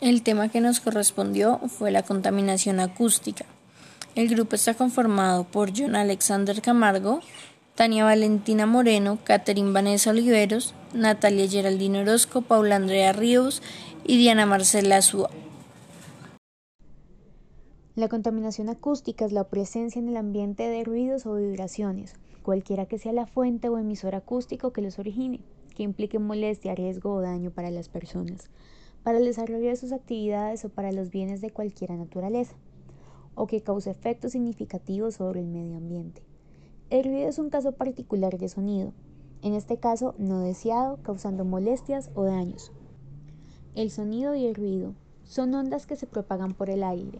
El tema que nos correspondió fue la contaminación acústica. El grupo está conformado por John Alexander Camargo, Tania Valentina Moreno, Catherine Vanessa Oliveros, Natalia Geraldine Orozco, Paula Andrea Ríos y Diana Marcela Azúa. La contaminación acústica es la presencia en el ambiente de ruidos o vibraciones, cualquiera que sea la fuente o emisor acústico que los origine, que implique molestia, riesgo o daño para las personas, para el desarrollo de sus actividades o para los bienes de cualquier naturaleza, o que cause efectos significativos sobre el medio ambiente. El ruido es un caso particular de sonido, en este caso no deseado, causando molestias o daños. El sonido y el ruido son ondas que se propagan por el aire,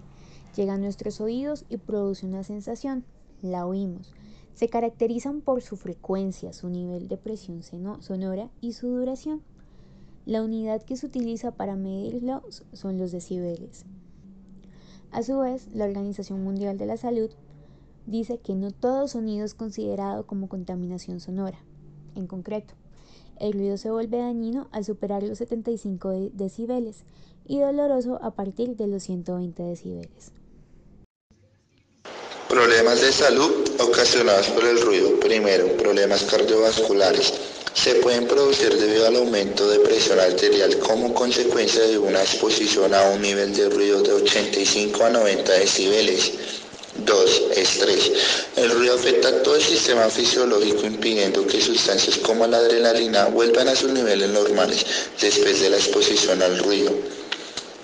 llegan a nuestros oídos y producen una sensación, la oímos. Se caracterizan por su frecuencia, su nivel de presión sonora y su duración. La unidad que se utiliza para medirlos son los decibeles. A su vez, la Organización Mundial de la Salud dice que no todo sonido es considerado como contaminación sonora. En concreto, el ruido se vuelve dañino al superar los 75 decibeles y doloroso a partir de los 120 decibeles. Problemas de salud ocasionados por el ruido. Primero, problemas cardiovasculares. Se pueden producir debido al aumento de presión arterial como consecuencia de una exposición a un nivel de ruido de 85 a 90 decibeles. 2. Estrés. El ruido afecta a todo el sistema fisiológico impidiendo que sustancias como la adrenalina vuelvan a sus niveles normales después de la exposición al ruido.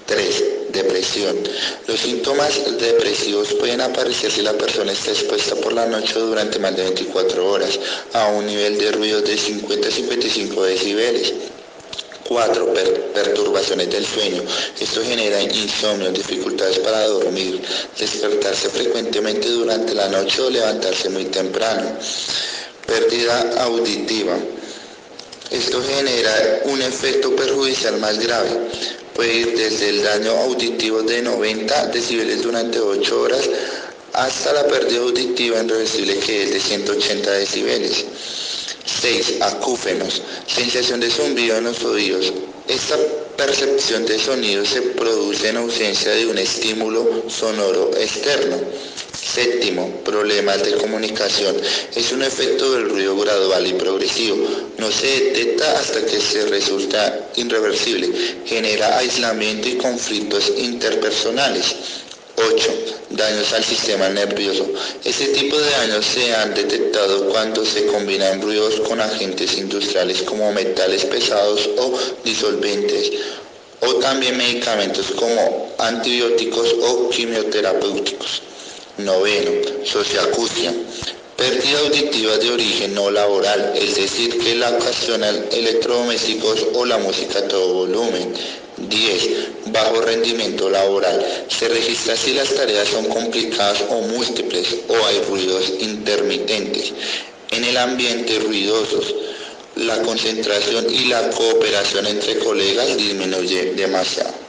3. Depresión. Los síntomas depresivos pueden aparecer si la persona está expuesta por la noche durante más de 24 horas a un nivel de ruido de 50 a 55 decibeles. 4. perturbaciones del sueño. Esto genera insomnio, dificultades para dormir, despertarse frecuentemente durante la noche o levantarse muy temprano. Pérdida auditiva. Esto genera un efecto perjudicial más grave. Puede ir desde el daño auditivo de 90 decibeles durante 8 horas hasta la pérdida auditiva irreversible que es de 180 decibeles. 6. Acúfenos. Sensación de zumbido en los oídos. Esta percepción de sonido se produce en ausencia de un estímulo sonoro externo. Séptimo, problemas de comunicación. Es un efecto del ruido gradual y progresivo. No se detecta hasta que se resulta irreversible. Genera aislamiento y conflictos interpersonales. 8. Daños al sistema nervioso. Este tipo de daños se han detectado cuando se combinan ruidos con agentes industriales como metales pesados o disolventes, o también medicamentos como antibióticos o quimioterapéuticos. Noveno, socioacusia. Pérdida auditiva de origen no laboral, es decir, que la ocasionan electrodomésticos o la música a todo volumen. 10. Bajo rendimiento laboral. Se registra si las tareas son complicadas o múltiples o hay ruidos intermitentes. En el ambiente ruidosos, la concentración y la cooperación entre colegas disminuye demasiado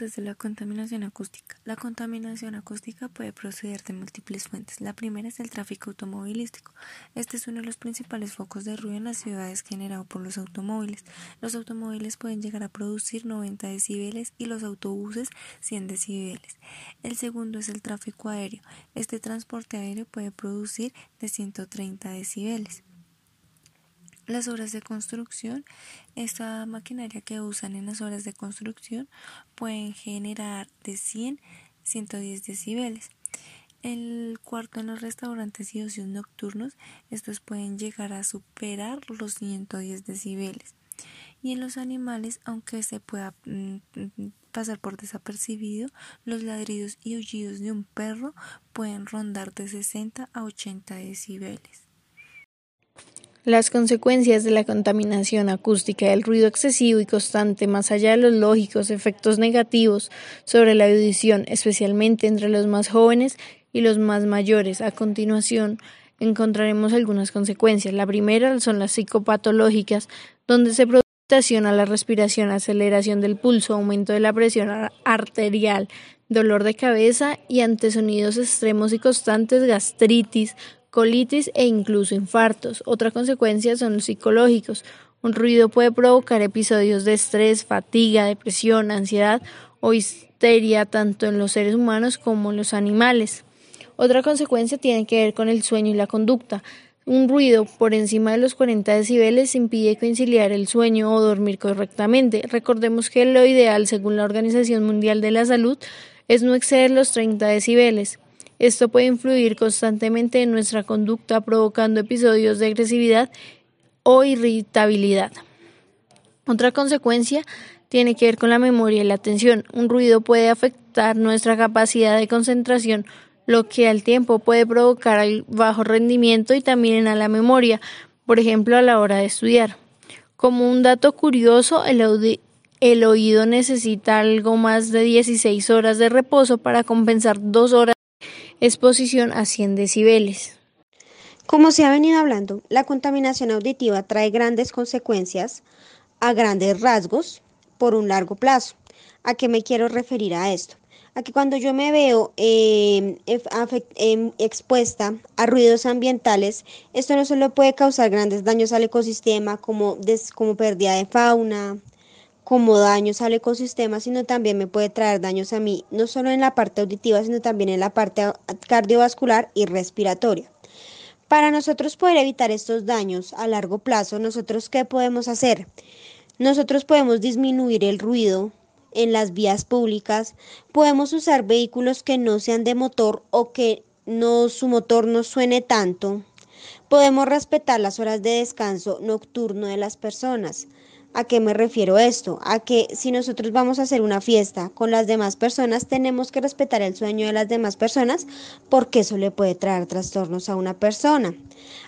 de la contaminación acústica. La contaminación acústica puede proceder de múltiples fuentes. La primera es el tráfico automovilístico. Este es uno de los principales focos de ruido en las ciudades generado por los automóviles. Los automóviles pueden llegar a producir 90 decibeles y los autobuses 100 decibeles. El segundo es el tráfico aéreo. Este transporte aéreo puede producir de 130 decibeles. Las obras de construcción, esta maquinaria que usan en las obras de construcción pueden generar de 100 a 110 decibeles. El cuarto en los restaurantes y ocios nocturnos, estos pueden llegar a superar los 110 decibeles. Y en los animales, aunque se pueda mm, pasar por desapercibido, los ladridos y aullidos de un perro pueden rondar de 60 a 80 decibeles. Las consecuencias de la contaminación acústica del ruido excesivo y constante, más allá de los lógicos efectos negativos sobre la audición, especialmente entre los más jóvenes y los más mayores. A continuación, encontraremos algunas consecuencias. La primera son las psicopatológicas, donde se produce a la respiración, aceleración del pulso, aumento de la presión arterial, dolor de cabeza y ante sonidos extremos y constantes, gastritis, colitis e incluso infartos. Otra consecuencia son los psicológicos, Un ruido puede provocar episodios de estrés, fatiga, depresión, ansiedad o histeria tanto en los seres humanos como en los animales. Otra consecuencia tiene que ver con el sueño y la conducta. Un ruido por encima de los 40 decibeles impide conciliar el sueño o dormir correctamente. Recordemos que lo ideal, según la Organización Mundial de la Salud, es no exceder los 30 decibeles. Esto puede influir constantemente en nuestra conducta, provocando episodios de agresividad o irritabilidad. Otra consecuencia tiene que ver con la memoria y la atención. Un ruido puede afectar nuestra capacidad de concentración, lo que al tiempo puede provocar el bajo rendimiento y también a la memoria, por ejemplo a la hora de estudiar. Como un dato curioso, el, el oído necesita algo más de 16 horas de reposo para compensar dos horas exposición a 100 decibeles. Como se ha venido hablando, la contaminación auditiva trae grandes consecuencias a grandes rasgos por un largo plazo. ¿A qué me quiero referir a esto? A que cuando yo me veo em, em, expuesta a ruidos ambientales, esto no solo puede causar grandes daños al ecosistema como, como pérdida de fauna, como daños al ecosistema, sino también me puede traer daños a mí, no solo en la parte auditiva, sino también en la parte cardiovascular y respiratoria. Para nosotros poder evitar estos daños a largo plazo, nosotros qué podemos hacer? Nosotros podemos disminuir el ruido en las vías públicas, podemos usar vehículos que no sean de motor o que no su motor no suene tanto. Podemos respetar las horas de descanso nocturno de las personas. ¿A qué me refiero esto? A que si nosotros vamos a hacer una fiesta con las demás personas, tenemos que respetar el sueño de las demás personas porque eso le puede traer trastornos a una persona.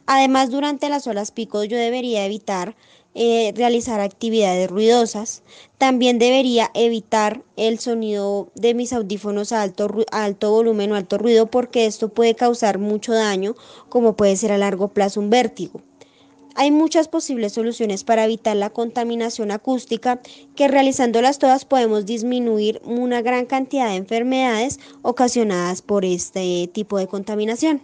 Además, durante las horas pico yo debería evitar eh, realizar actividades ruidosas. También debería evitar el sonido de mis audífonos a alto volumen o alto ruido porque esto puede causar mucho daño, como puede ser a largo plazo un vértigo. Hay muchas posibles soluciones para evitar la contaminación acústica que realizándolas todas podemos disminuir una gran cantidad de enfermedades ocasionadas por este tipo de contaminación.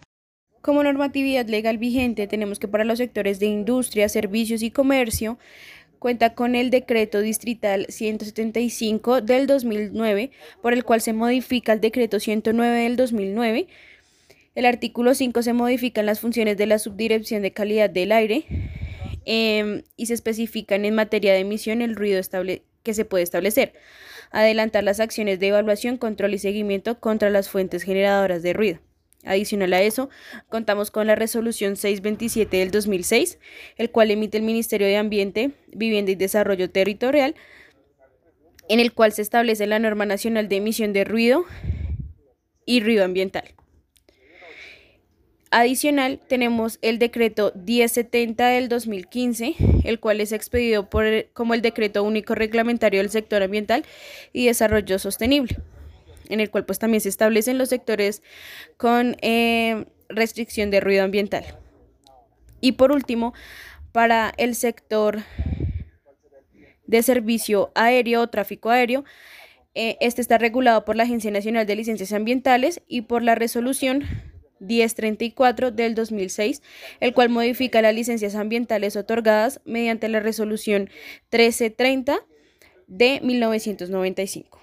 Como normatividad legal vigente, tenemos que para los sectores de industria, servicios y comercio, cuenta con el decreto distrital 175 del 2009, por el cual se modifica el decreto 109 del 2009 el artículo 5 se modifican las funciones de la Subdirección de Calidad del Aire em, y se especifican en materia de emisión el ruido que se puede establecer. Adelantar las acciones de evaluación, control y seguimiento contra las fuentes generadoras de ruido. Adicional a eso, contamos con la resolución 627 del 2006, el cual emite el Ministerio de Ambiente, Vivienda y Desarrollo Territorial, en el cual se establece la norma nacional de emisión de ruido y ruido ambiental. Adicional, tenemos el decreto 1070 del 2015, el cual es expedido por, como el decreto único reglamentario del sector ambiental y desarrollo sostenible, en el cual pues también se establecen los sectores con eh, restricción de ruido ambiental. Y por último, para el sector de servicio aéreo o tráfico aéreo, eh, este está regulado por la Agencia Nacional de Licencias Ambientales y por la resolución 1034 del 2006, el cual modifica las licencias ambientales otorgadas mediante la resolución 1330 de 1995.